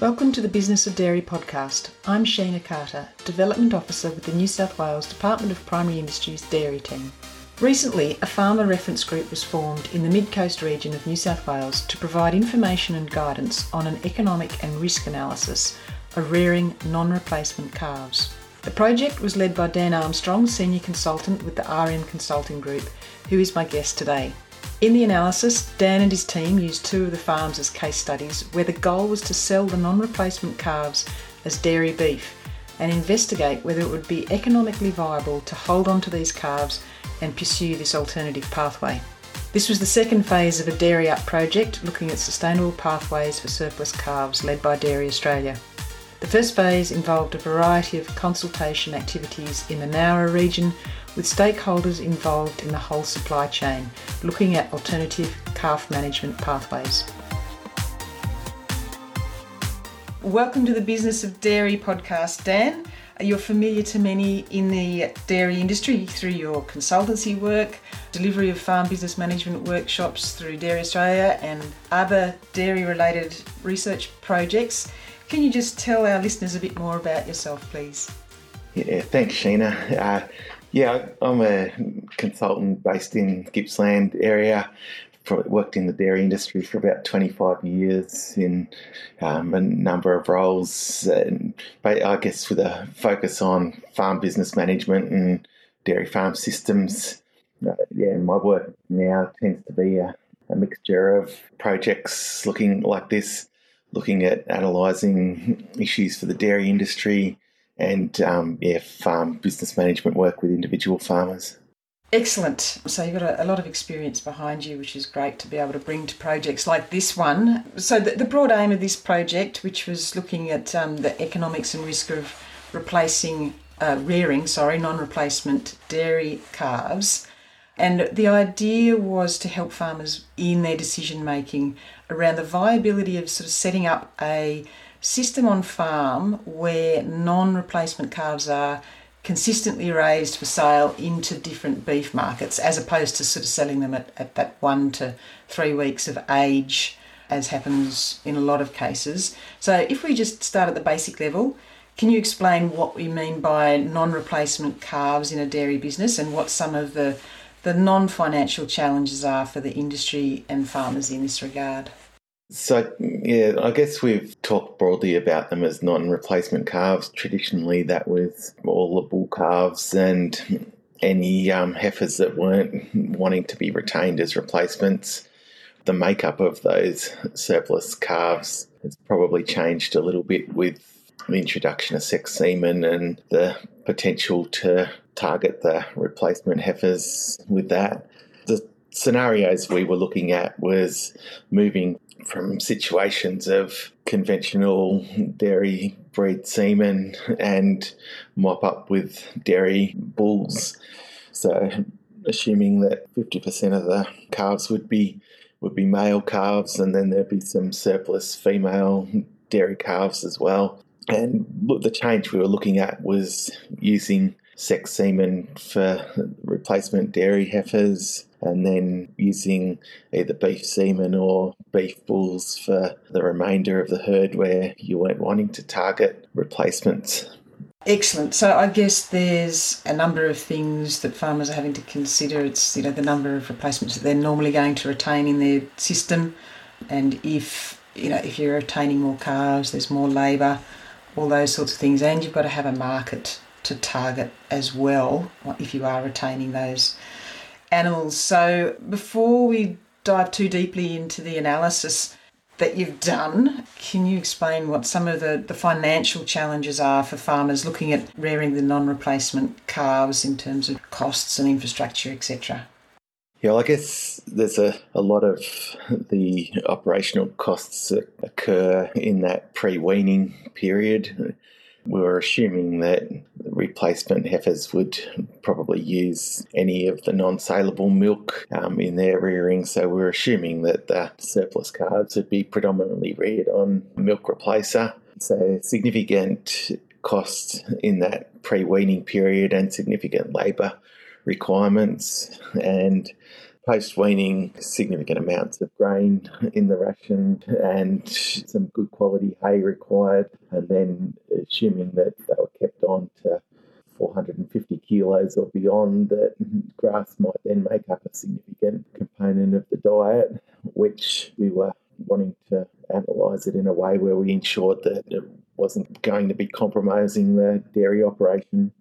Welcome to the Business of Dairy podcast. I'm Sheena Carter, Development Officer with the New South Wales Department of Primary Industries Dairy Team. Recently, a farmer reference group was formed in the mid coast region of New South Wales to provide information and guidance on an economic and risk analysis of rearing non replacement calves. The project was led by Dan Armstrong, Senior Consultant with the RM Consulting Group, who is my guest today. In the analysis, Dan and his team used two of the farms as case studies where the goal was to sell the non replacement calves as dairy beef and investigate whether it would be economically viable to hold on to these calves and pursue this alternative pathway. This was the second phase of a Dairy Up project looking at sustainable pathways for surplus calves led by Dairy Australia. The first phase involved a variety of consultation activities in the Nowra region with stakeholders involved in the whole supply chain, looking at alternative calf management pathways. Welcome to the Business of Dairy podcast, Dan. You're familiar to many in the dairy industry through your consultancy work, delivery of farm business management workshops through Dairy Australia, and other dairy related research projects. Can you just tell our listeners a bit more about yourself, please? Yeah, thanks, Sheena. Uh, yeah, I'm a consultant based in Gippsland area worked in the dairy industry for about 25 years in um, a number of roles, and I guess with a focus on farm business management and dairy farm systems. Uh, yeah, my work now tends to be a, a mixture of projects looking like this, looking at analysing issues for the dairy industry, and um, yeah, farm business management work with individual farmers. Excellent. So you've got a, a, lot of experience behind you, which is great to be able to bring to projects like this one. So the, the broad aim of this project, which was looking at um, the economics and risk of replacing, uh, rearing, sorry, non-replacement dairy calves, and the idea was to help farmers in their decision making around the viability of sort of setting up a system on farm where non-replacement calves are consistently raised for sale into different beef markets as opposed to sort of selling them at, at that one to three weeks of age as happens in a lot of cases. So if we just start at the basic level, can you explain what we mean by non-replacement calves in a dairy business and what some of the the non-financial challenges are for the industry and farmers in this regard? So, yeah, I guess we've talked broadly about them as non replacement calves. Traditionally, that was all the bull calves and any um, heifers that weren't wanting to be retained as replacements. The makeup of those surplus calves has probably changed a little bit with the introduction of sex semen and the potential to target the replacement heifers with that. The scenarios we were looking at was moving from situations of conventional dairy breed semen and mop up with dairy bulls. So, assuming that 50% of the calves would be would be male calves, and then there'd be some surplus female dairy calves as well. And the change we were looking at was using sex semen for replacement dairy heifers, and then using either beef semen or beef bulls for the remainder of the herd where you weren't wanting to target replacements. Excellent. So I guess there's a number of things that farmers are having to consider. It's you know the number of replacements that they're normally going to retain in their system, and if you know if you're retaining more calves, there's more labour, all those sorts of things, and you've got to have a market to target as well if you are retaining those animals. So before we dive too deeply into the analysis that you've done, can you explain what some of the, the financial challenges are for farmers looking at rearing the non replacement calves in terms of costs and infrastructure, etc.? Yeah, well, I guess there's a, a lot of the operational costs that occur in that pre weaning period we were assuming that replacement heifers would probably use any of the non saleable milk um, in their rearing. So we are assuming that the surplus calves would be predominantly reared on milk replacer. So significant cost in that pre weaning period and significant labour requirements and post weaning, significant amounts of grain in the ration and some good quality hay required, and then assuming that they were kept on to 450 kilos or beyond, that grass might then make up a significant component of the diet, which we were wanting to analyse it in a way where we ensured that it wasn't going to be compromising the dairy operation.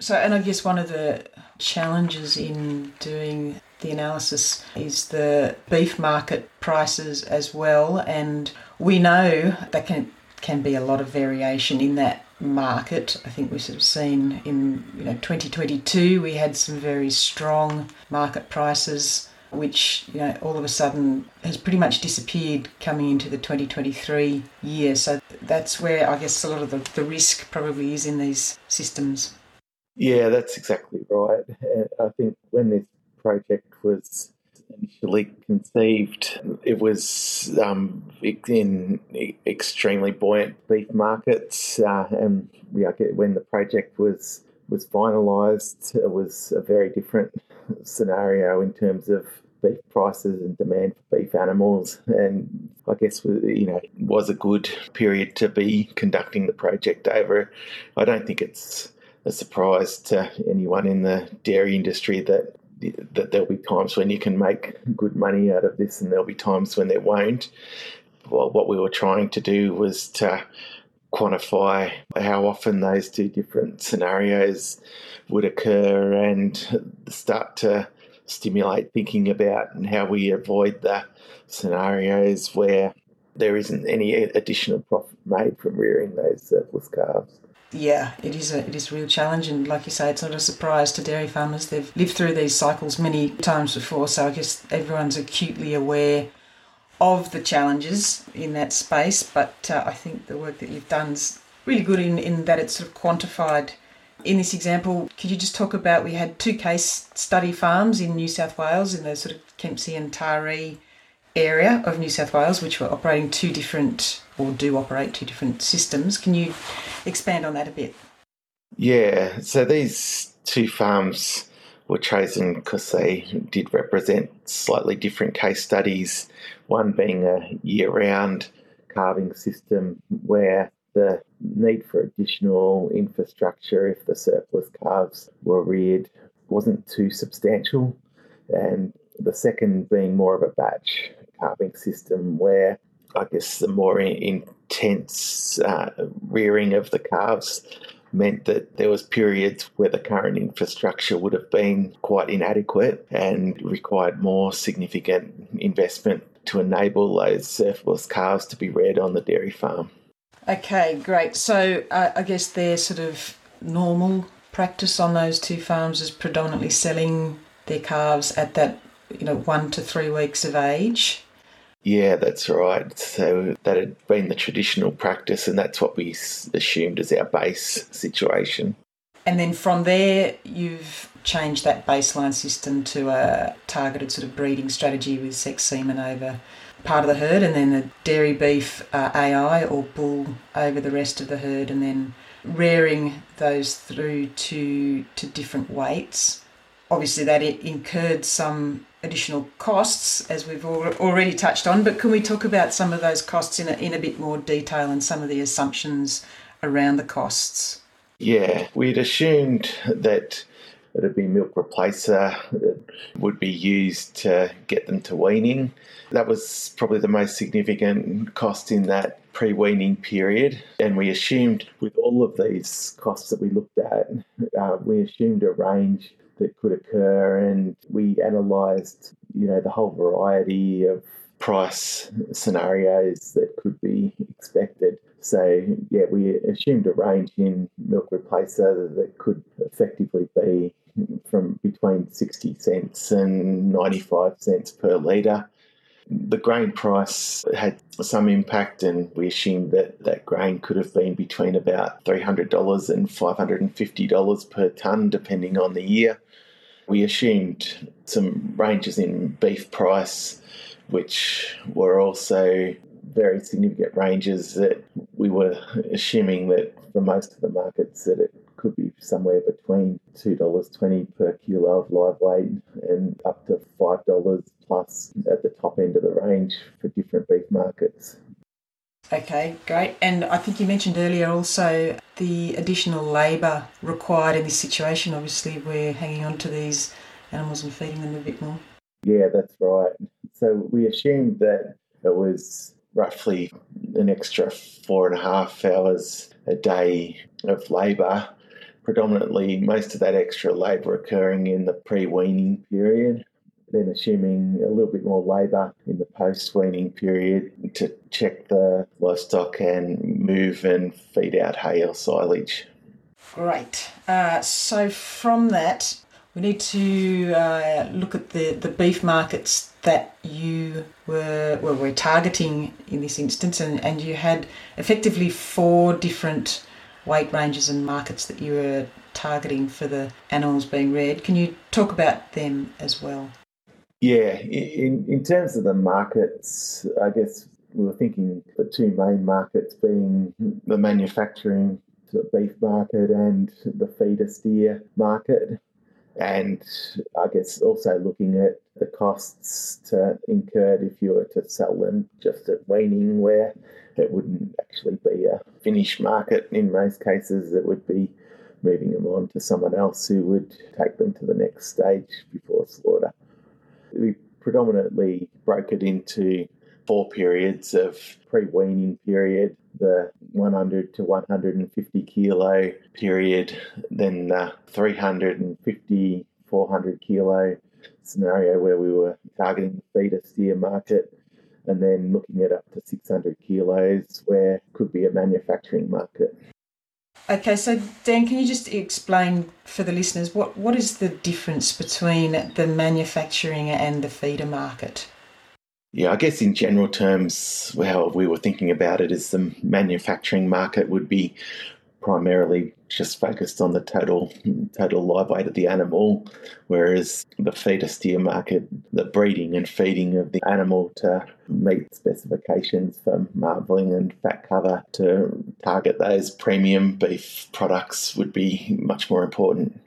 So, and I guess one of the challenges in doing the analysis is the beef market prices as well, and we know that can can be a lot of variation in that market. I think we've sort of seen in you know 2022 we had some very strong market prices which you know all of a sudden has pretty much disappeared coming into the 2023 year. So that's where I guess a lot of the, the risk probably is in these systems. Yeah, that's exactly right. I think when this project was initially conceived, it was um, in extremely buoyant beef markets, uh, and yeah, when the project was was finalised, it was a very different scenario in terms of beef prices and demand for beef animals. And I guess you know was a good period to be conducting the project over. I don't think it's a surprise to anyone in the dairy industry that that there'll be times when you can make good money out of this, and there'll be times when there won't. Well, what we were trying to do was to quantify how often those two different scenarios would occur and start to stimulate thinking about and how we avoid the scenarios where there isn't any additional profit made from rearing those surplus calves. Yeah, it is a it is a real challenge, and like you say, it's not a surprise to dairy farmers. They've lived through these cycles many times before, so I guess everyone's acutely aware of the challenges in that space. But uh, I think the work that you've done is really good in, in that it's sort of quantified. In this example, could you just talk about we had two case study farms in New South Wales in the sort of Kempsey and Taree area of New South Wales, which were operating two different or do operate two different systems. Can you expand on that a bit? Yeah, so these two farms were chosen because they did represent slightly different case studies. One being a year round calving system where the need for additional infrastructure if the surplus calves were reared wasn't too substantial. And the second being more of a batch calving system where I guess the more intense uh, rearing of the calves meant that there was periods where the current infrastructure would have been quite inadequate and required more significant investment to enable those surplus calves to be reared on the dairy farm. Okay, great. So uh, I guess their sort of normal practice on those two farms is predominantly selling their calves at that you know one to three weeks of age yeah, that's right. So that had been the traditional practice, and that's what we assumed as our base situation. And then from there, you've changed that baseline system to a targeted sort of breeding strategy with sex semen over part of the herd, and then the dairy beef uh, AI or bull over the rest of the herd, and then rearing those through to to different weights. Obviously, that it incurred some additional costs, as we've already touched on, but can we talk about some of those costs in a, in a bit more detail and some of the assumptions around the costs? Yeah, we'd assumed that it'd be milk replacer that would be used to get them to weaning. That was probably the most significant cost in that pre weaning period. And we assumed with all of these costs that we looked at, uh, we assumed a range that could occur, and we analysed, you know, the whole variety of price scenarios that could be expected. So yeah, we assumed a range in milk replacer that could effectively be from between 60 cents and 95 cents per litre. The grain price had some impact, and we assumed that that grain could have been between about $300 and $550 per tonne, depending on the year. We assumed some ranges in beef price, which were also very significant ranges that we were assuming that for most of the markets that it could be somewhere between $2.20 per kilo of live weight and up to $5 plus at the top end of the range for different beef markets. Okay, great. And I think you mentioned earlier also the additional labour required in this situation. Obviously, we're hanging on to these animals and feeding them a bit more. Yeah, that's right. So we assumed that it was roughly an extra four and a half hours a day of labour, predominantly most of that extra labour occurring in the pre weaning period then assuming a little bit more labour in the post weaning period to check the livestock and move and feed out hay or silage. Great. Uh, so from that, we need to uh, look at the, the beef markets that you were well, were targeting in this instance, and, and you had effectively four different weight ranges and markets that you were targeting for the animals being reared. Can you talk about them as well? Yeah, in, in terms of the markets, I guess we were thinking the two main markets being the manufacturing beef market and the feeder steer market. And I guess also looking at the costs to incurred if you were to sell them just at weaning, where it wouldn't actually be a finished market. In most cases, it would be moving them on to someone else who would take them to the next stage before slaughter. We predominantly broke it into four periods of pre-weaning period, the 100 to 150 kilo period, then uh, the 350, 400 kilo scenario where we were targeting the feeder steer market, and then looking at up to 600 kilos where could be a manufacturing market. Okay, so Dan, can you just explain for the listeners what, what is the difference between the manufacturing and the feeder market? Yeah, I guess in general terms, how we were thinking about it is the manufacturing market would be primarily just focused on the total total live weight of the animal, whereas the feeder steer market, the breeding and feeding of the animal to meet specifications for marbling and fat cover to target those premium beef products would be much more important.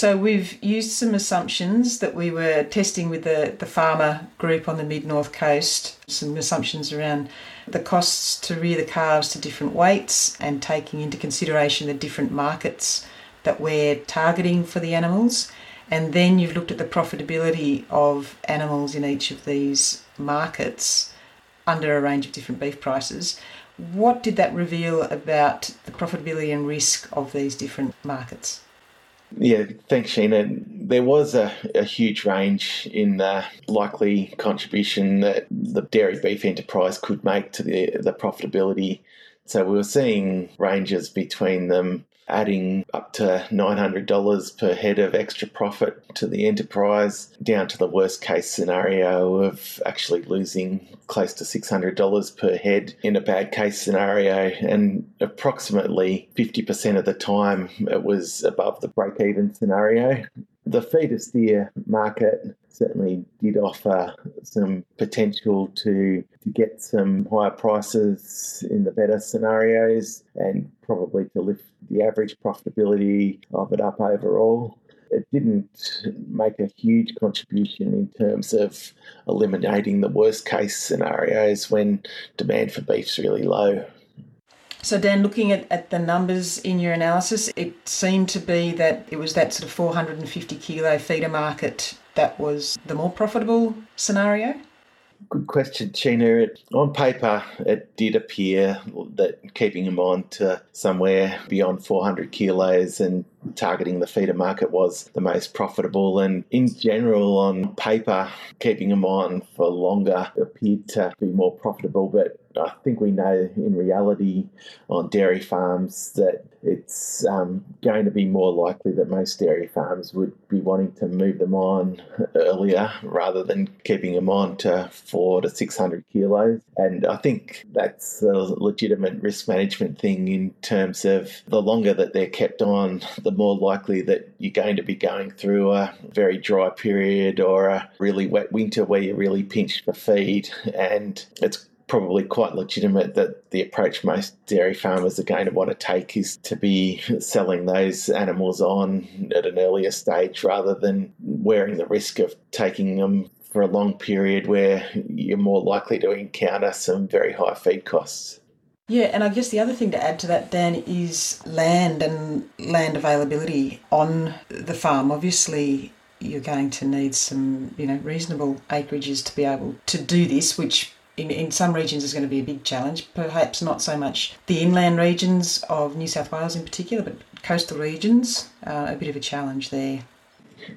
So we've used some assumptions that we were testing with the, the farmer group on the mid north coast, some assumptions around the costs to rear the calves to different weights and taking into consideration the different markets that we're targeting for the animals. And then you've looked at the profitability of animals in each of these markets under a range of different beef prices. What did that reveal about the profitability and risk of these different markets? Yeah, thanks, Sheena. There was a, a huge range in the likely contribution that the dairy beef enterprise could make to the, the profitability. So we were seeing ranges between them adding up to $900 per head of extra profit to the enterprise, down to the worst case scenario of actually losing close to $600 per head in a bad case scenario. And approximately 50% of the time, it was above the break even scenario. The feeder steer market certainly did offer some potential to, to get some higher prices in the better scenarios and probably to lift the average profitability of it up overall. It didn't make a huge contribution in terms of eliminating the worst case scenarios when demand for beef's really low. So, Dan, looking at, at the numbers in your analysis, it seemed to be that it was that sort of 450 kilo feeder market that was the more profitable scenario. Good question, Sheena. On paper, it did appear that keeping them on to somewhere beyond 400 kilos and targeting the feeder market was the most profitable. And in general, on paper, keeping them on for longer appeared to be more profitable. But I think we know in reality on dairy farms that it's um, going to be more likely that most dairy farms would be wanting to move them on earlier rather than keeping them on to four to 600 kilos. And I think that's a legitimate risk management thing in terms of the longer that they're kept on, the more likely that you're going to be going through a very dry period or a really wet winter where you're really pinched for feed. And it's probably quite legitimate that the approach most dairy farmers are going to want to take is to be selling those animals on at an earlier stage rather than wearing the risk of taking them for a long period where you're more likely to encounter some very high feed costs. Yeah, and I guess the other thing to add to that, Dan, is land and land availability on the farm. Obviously, you're going to need some, you know, reasonable acreages to be able to do this, which in, in some regions is going to be a big challenge. Perhaps not so much the inland regions of New South Wales in particular, but coastal regions, uh, a bit of a challenge there.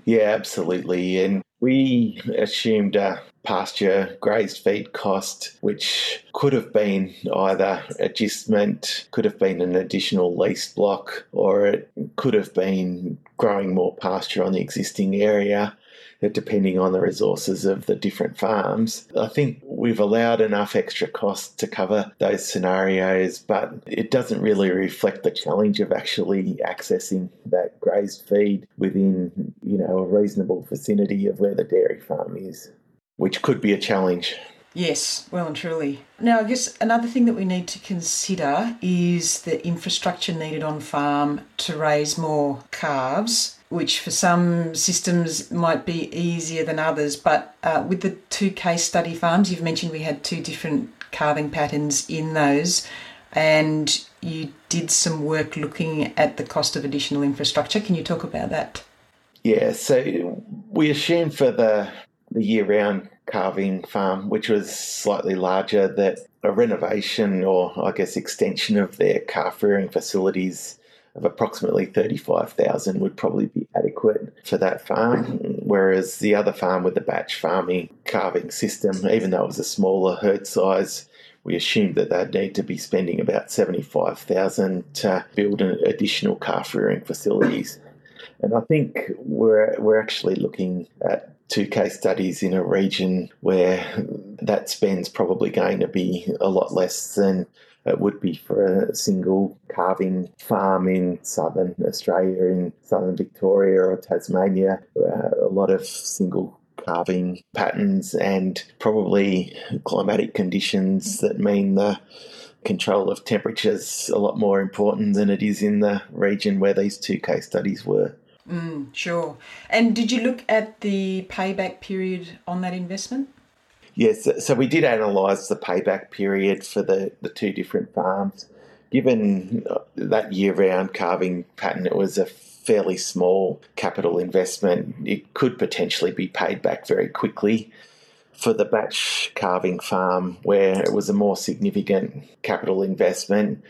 Yeah, absolutely. And we assumed a pasture grazed feed cost, which could have been either adjustment, could have been an additional lease block, or it could have been growing more pasture on the existing area depending on the resources of the different farms. I think we've allowed enough extra cost to cover those scenarios, but it doesn't really reflect the challenge of actually accessing that grazed feed within, you know, a reasonable vicinity of where the dairy farm is, which could be a challenge. Yes, well and truly. Now, I guess another thing that we need to consider is the infrastructure needed on farm to raise more calves which for some systems might be easier than others. But uh, with the two case study farms, you've mentioned we had two different calving patterns in those, and you did some work looking at the cost of additional infrastructure. Can you talk about that? Yeah, so we assumed for the the year round calving farm, which was slightly larger, that a renovation or I guess extension of their calf rearing facilities of approximately 35,000 would probably be adequate for that farm. Whereas the other farm with the batch farming calving system, even though it was a smaller herd size, we assumed that they'd need to be spending about 75,000 to build an additional calf rearing facilities. And I think we're, we're actually looking at two case studies in a region where that spend's probably going to be a lot less than it would be for a single calving farm in southern Australia, in southern Victoria or Tasmania. Uh, a lot of single calving patterns and probably climatic conditions that mean the control of temperatures a lot more important than it is in the region where these two case studies were. Mm, sure. And did you look at the payback period on that investment? Yes, so we did analyse the payback period for the, the two different farms. Given uh, that year round calving pattern, it was a fairly small capital investment. It could potentially be paid back very quickly. For the batch calving farm, where it was a more significant capital investment,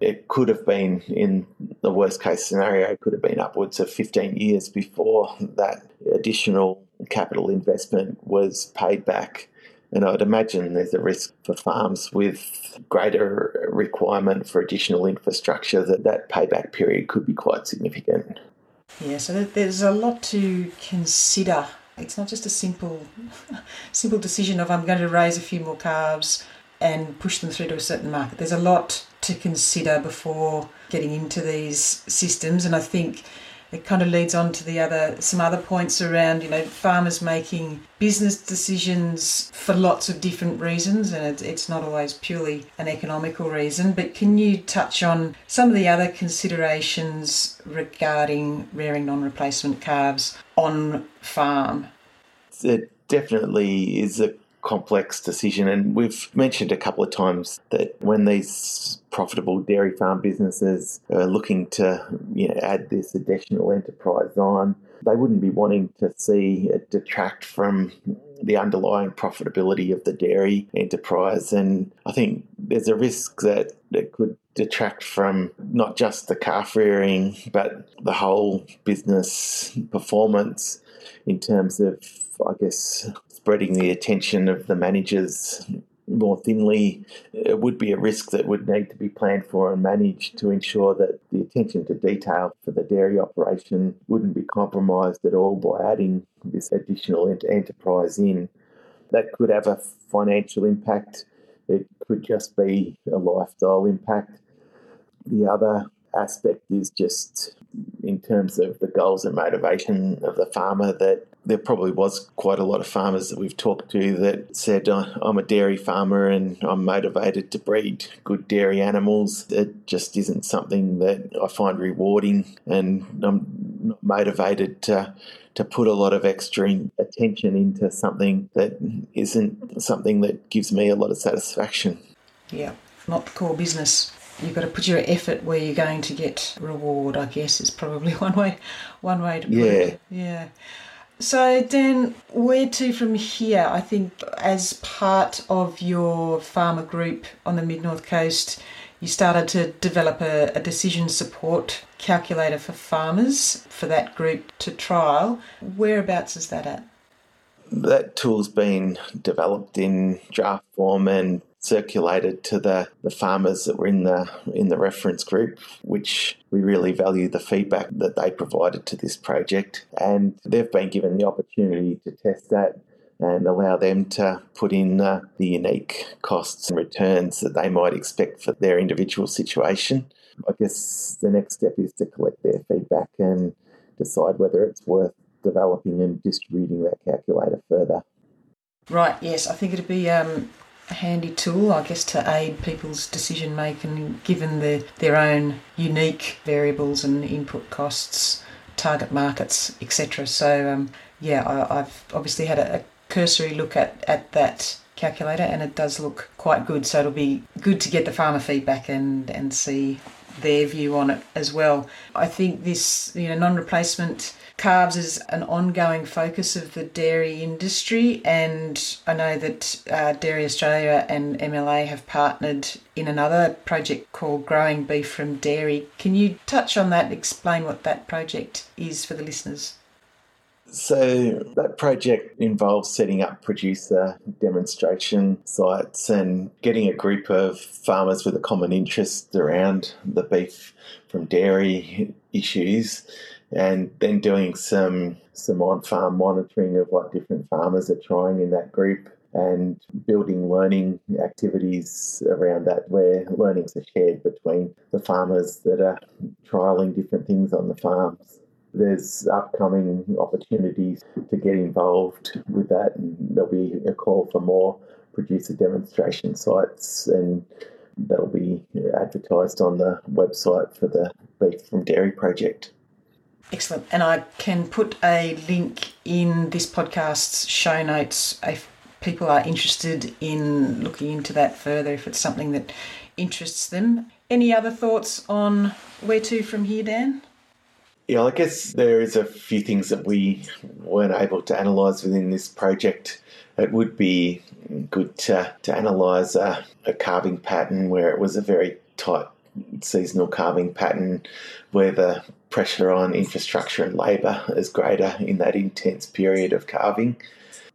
it could have been, in the worst case scenario, it could have been upwards of 15 years before that additional capital investment was paid back. And I'd imagine there's a risk for farms with greater requirement for additional infrastructure that that payback period could be quite significant. Yeah, so there's a lot to consider. It's not just a simple, simple decision of I'm going to raise a few more calves and push them through to a certain market. There's a lot to consider before getting into these systems, and I think it kind of leads on to the other some other points around you know farmers making business decisions for lots of different reasons and it, it's not always purely an economical reason but can you touch on some of the other considerations regarding rearing non-replacement calves on farm? It definitely is a complex decision. And we've mentioned a couple of times that when these profitable dairy farm businesses are looking to you know, add this additional enterprise on, they wouldn't be wanting to see it detract from the underlying profitability of the dairy enterprise. And I think there's a risk that it could detract from not just the calf rearing, but the whole business performance in terms of, I guess, spreading the attention of the managers more thinly, it would be a risk that would need to be planned for and managed to ensure that the attention to detail for the dairy operation wouldn't be compromised at all by adding this additional enterprise in. That could have a financial impact, it could just be a lifestyle impact. The other aspect is just in terms of the goals and motivation of the farmer that there probably was quite a lot of farmers that we've talked to that said, oh, I'm a dairy farmer and I'm motivated to breed good dairy animals. It just isn't something that I find rewarding, and I'm not motivated to to put a lot of extra attention into something that isn't something that gives me a lot of satisfaction. Yeah, not the core business. You've got to put your effort where you're going to get reward. I guess is probably one way, one way to put yeah. it. Yeah. So, Dan, where to from here? I think as part of your farmer group on the mid north coast, you started to develop a, a, decision support calculator for farmers for that group to trial. Whereabouts is that at? That tool's been developed in draft form and circulated to the, the farmers that were in the in the reference group, which we really value the feedback that they provided to this project. And they've been given the opportunity to test that and allow them to put in uh, the unique costs and returns that they might expect for their individual situation. I guess the next step is to collect their feedback and decide whether it's worth developing and distributing that calculator further. Right, yes, I think it'd be um, handy tool, I guess, to aid people's decision making given the, their own unique variables and input costs, target markets, etc. So, um, yeah, I, have obviously had a, a cursory look at, at that calculator and it does look quite good. So, it'll be good to get the farmer feedback and, and see their view on it as well. I think this, you know, non replacement calves is an ongoing focus of the dairy industry, and I know that uh, Dairy Australia and MLA have partnered in another project called Growing Beef from Dairy. Can you touch on that? Explain what that project is for the listeners. So, that project involves setting up producer demonstration sites and getting a group of farmers with a common interest around the beef from dairy issues and then doing some some on farm monitoring of what different farmers are trying in that group and building learning activities around that where learnings are shared between the farmers that are trialing different things on the farms. There's upcoming opportunities to get involved with that, and there'll be a call for more producer demonstration sites, and that'll be advertised on the website for the Beef from Dairy project. Excellent. And I can put a link in this podcast's show notes if people are interested in looking into that further, if it's something that interests them. Any other thoughts on where to from here, Dan? Yeah, I guess there is a few things that we weren't able to analyse within this project. It would be good to, to analyse a, a calving pattern where it was a very tight seasonal calving pattern where the pressure on infrastructure and labour is greater in that intense period of calving.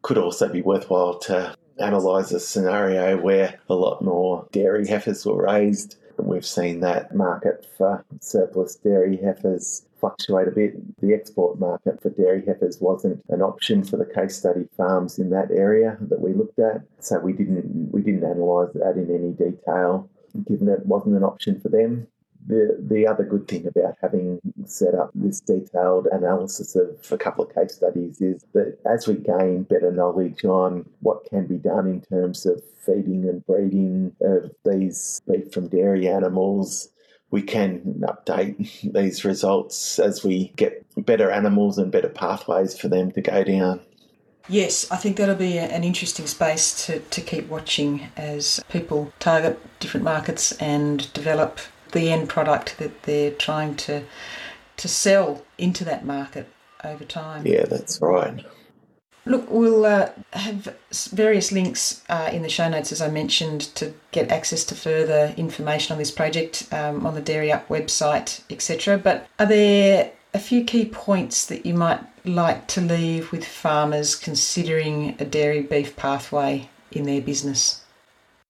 Could also be worthwhile to analyse a scenario where a lot more dairy heifers were raised. We've seen that market for surplus dairy heifers fluctuate a bit. The export market for dairy heifers wasn't an option for the case study farms in that area that we looked at, so we didn't we didn't analyse that in any detail, given it wasn't an option for them the the other good thing about having set up this detailed analysis of a couple of case studies is that as we gain better knowledge on what can be done in terms of feeding and breeding of these beef from dairy animals, we can update these results as we get better animals and better pathways for them to go down. Yes, I think that'll be an interesting space to, to keep watching as people target different markets and develop the end product that they're trying to to sell into that market over time. Yeah, that's right. Look, we'll uh, have various links uh, in the show notes, as I mentioned, to get access to further information on this project um, on the Dairy Up website, etc. But are there a few key points that you might like to leave with farmers considering a dairy beef pathway in their business?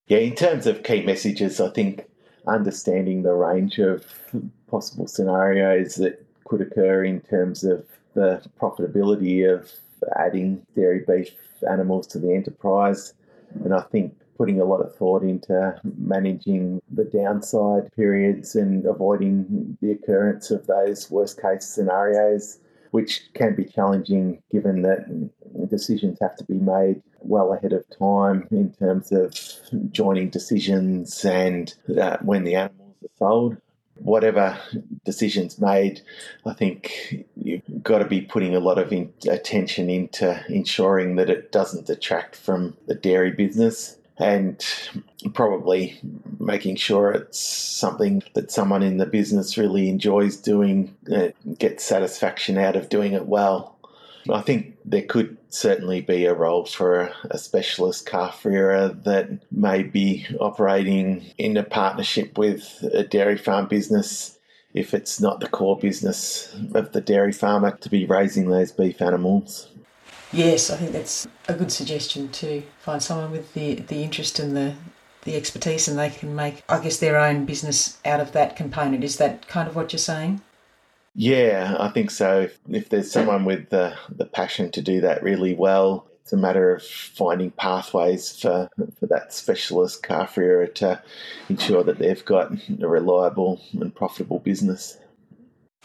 Yeah, in terms of key messages, I think understanding the range of possible scenarios that could occur in terms of the profitability of adding dairy beef animals to the enterprise. And I think putting a lot of thought into managing the downside periods and avoiding the occurrence of those worst case scenarios. Which can be challenging given that decisions have to be made well ahead of time in terms of joining decisions and uh, when the animals are sold. Whatever decisions made, I think you've got to be putting a lot of in- attention into ensuring that it doesn't detract from the dairy business and probably making sure it's something that someone in the business really enjoys doing, uh, gets satisfaction out of doing it well. I think there could certainly be a role for a, specialist calf rearer that may be operating in a partnership with a dairy farm business if it's not the core business of the dairy farmer to be raising those beef animals. Yes, I think that's a good suggestion to find someone with the, the interest and the the expertise and they can make I guess their own business out of that component. Is that kind of what you're saying? Yeah, I think so. If, if there's someone with the, the passion to do that really well, it's a matter of finding pathways for, for that specialist calf rearer to ensure that they've got a reliable and profitable business.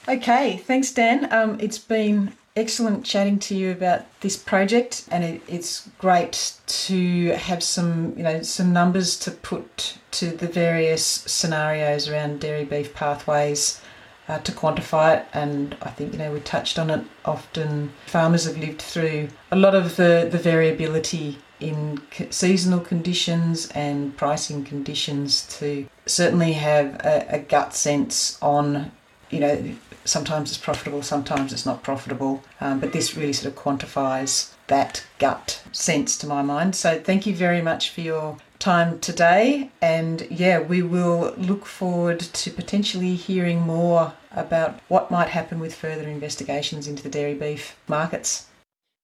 Okay, thanks, Dan. Um, it's been excellent chatting to you about this project, and it, it's great to have some, you know, some numbers to put to the various scenarios around dairy beef pathways uh, to quantify it. And I think, you know, we touched on it often. Farmers have lived through a lot of the, the variability in seasonal conditions and pricing conditions to certainly have a, a gut sense on, you know, sometimes it's profitable, sometimes it's not profitable. Um, but this really sort of quantifies that gut sense to my mind. So thank you very much for your time today. And yeah, we will look forward to potentially hearing more about what might happen with further investigations into the dairy beef markets.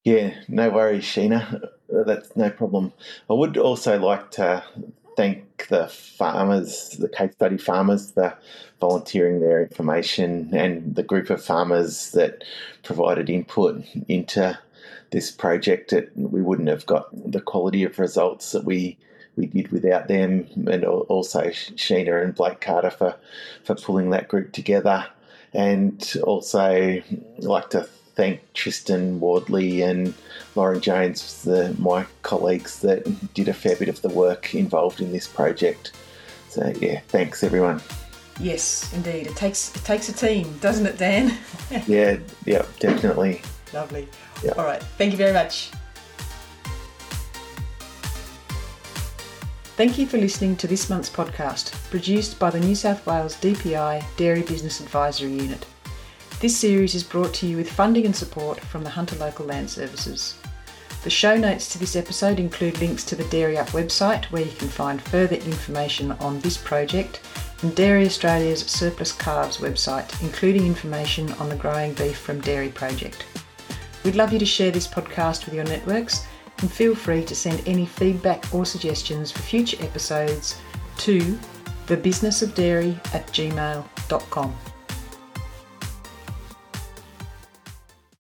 Yeah, no worries, Sheena. That's no problem. I would also like to thank the farmers, the case study farmers, for volunteering their information and the group of farmers that provided input into this project. It, we wouldn't have got the quality of results that we we did without them, and also Sheena and Blake Carter for, for pulling that group together. And also like to thank Tristan Wardley and Lauren Jones, the, my colleagues that did a fair bit of the work involved in this project. So yeah, thanks everyone. Yes, indeed. It takes it takes a team, doesn't it, Dan? yeah, yeah, definitely. Lovely. Yep. All right. Thank you very much. Thank you for listening to this month's podcast, produced by the New South Wales DPI Dairy Business Advisory Unit. This series is brought to you with funding and support from the Hunter Local Land Services. The show notes to this episode include links to the Dairy Up website where you can find further information on this project and Dairy Australia's Surplus Calves website, including information on the Growing Beef from Dairy project. We'd love you to share this podcast with your networks and feel free to send any feedback or suggestions for future episodes to thebusinessofdairy at gmail.com.